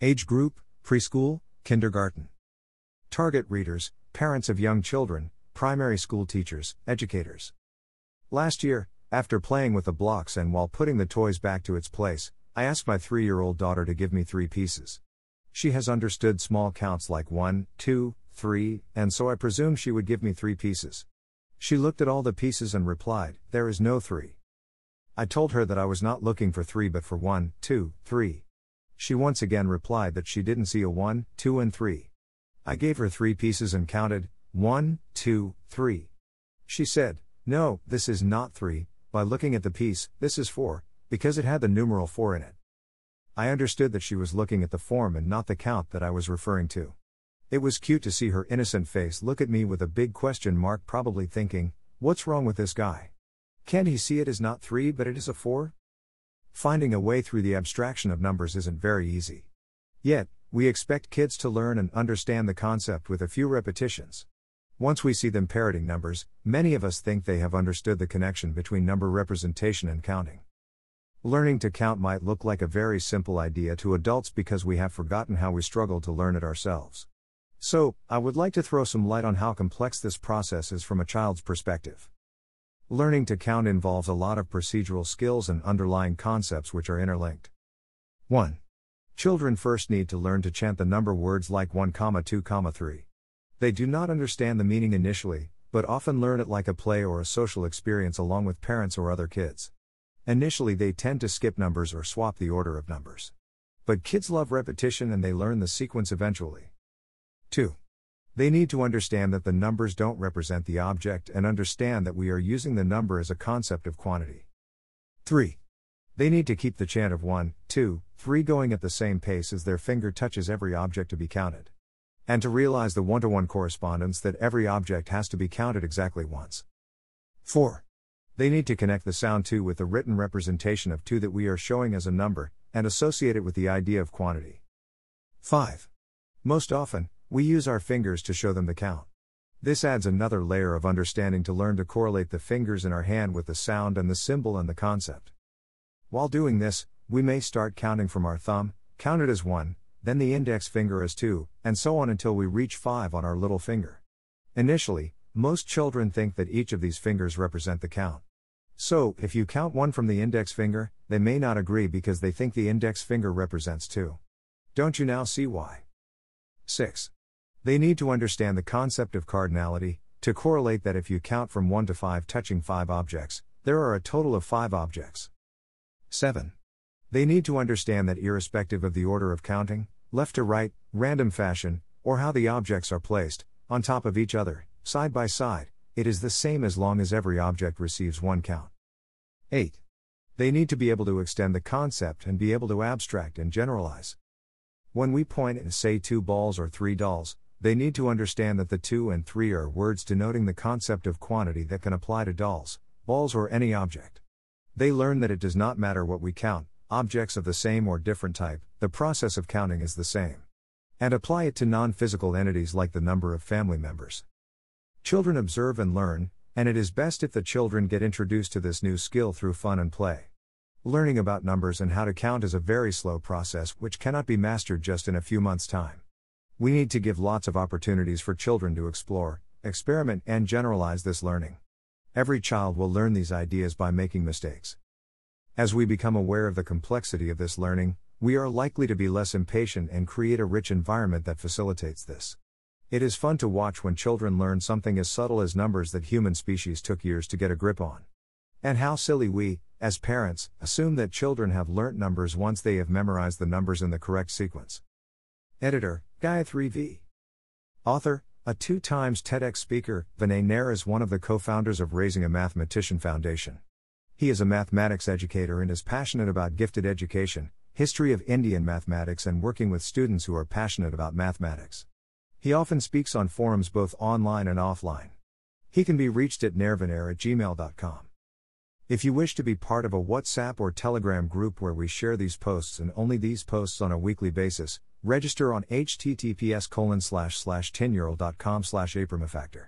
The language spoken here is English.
Age group preschool, kindergarten. Target readers parents of young children, primary school teachers, educators. Last year, after playing with the blocks and while putting the toys back to its place, I asked my three year old daughter to give me three pieces. She has understood small counts like one, two, three, and so I presumed she would give me three pieces. She looked at all the pieces and replied, There is no three. I told her that I was not looking for three but for one, two, three. She once again replied that she didn't see a one, two, and three. I gave her three pieces and counted one, two, three. She said, No, this is not three, by looking at the piece, this is four, because it had the numeral four in it. I understood that she was looking at the form and not the count that I was referring to. It was cute to see her innocent face look at me with a big question mark, probably thinking, What's wrong with this guy? Can't he see it is not three but it is a four? Finding a way through the abstraction of numbers isn't very easy. Yet, we expect kids to learn and understand the concept with a few repetitions. Once we see them parroting numbers, many of us think they have understood the connection between number representation and counting. Learning to count might look like a very simple idea to adults because we have forgotten how we struggled to learn it ourselves. So, I would like to throw some light on how complex this process is from a child's perspective. Learning to count involves a lot of procedural skills and underlying concepts which are interlinked. 1. Children first need to learn to chant the number words like 1, 2, 3. They do not understand the meaning initially, but often learn it like a play or a social experience along with parents or other kids. Initially, they tend to skip numbers or swap the order of numbers. But kids love repetition and they learn the sequence eventually. 2. They need to understand that the numbers don't represent the object and understand that we are using the number as a concept of quantity. 3. They need to keep the chant of 1, 2, 3 going at the same pace as their finger touches every object to be counted. And to realize the one to one correspondence that every object has to be counted exactly once. 4. They need to connect the sound 2 with the written representation of 2 that we are showing as a number, and associate it with the idea of quantity. 5. Most often, we use our fingers to show them the count. This adds another layer of understanding to learn to correlate the fingers in our hand with the sound and the symbol and the concept. While doing this, we may start counting from our thumb, count it as 1, then the index finger as 2, and so on until we reach 5 on our little finger. Initially, most children think that each of these fingers represent the count. So, if you count 1 from the index finger, they may not agree because they think the index finger represents 2. Don't you now see why? 6. They need to understand the concept of cardinality, to correlate that if you count from 1 to 5 touching 5 objects, there are a total of 5 objects. 7. They need to understand that irrespective of the order of counting, left to right, random fashion, or how the objects are placed, on top of each other, side by side, it is the same as long as every object receives one count. 8. They need to be able to extend the concept and be able to abstract and generalize. When we point and say two balls or three dolls, they need to understand that the two and three are words denoting the concept of quantity that can apply to dolls, balls, or any object. They learn that it does not matter what we count, objects of the same or different type, the process of counting is the same. And apply it to non physical entities like the number of family members. Children observe and learn, and it is best if the children get introduced to this new skill through fun and play. Learning about numbers and how to count is a very slow process which cannot be mastered just in a few months' time. We need to give lots of opportunities for children to explore, experiment, and generalize this learning. Every child will learn these ideas by making mistakes. As we become aware of the complexity of this learning, we are likely to be less impatient and create a rich environment that facilitates this. It is fun to watch when children learn something as subtle as numbers that human species took years to get a grip on. And how silly we, as parents, assume that children have learnt numbers once they have memorized the numbers in the correct sequence. Editor, Gayatri V. Author, a two times TEDx speaker, Vinay Nair is one of the co founders of Raising a Mathematician Foundation. He is a mathematics educator and is passionate about gifted education, history of Indian mathematics, and working with students who are passionate about mathematics. He often speaks on forums both online and offline. He can be reached at nairvinair at gmail.com. If you wish to be part of a WhatsApp or Telegram group where we share these posts and only these posts on a weekly basis, register on https colon slash slash slash aprimifactor.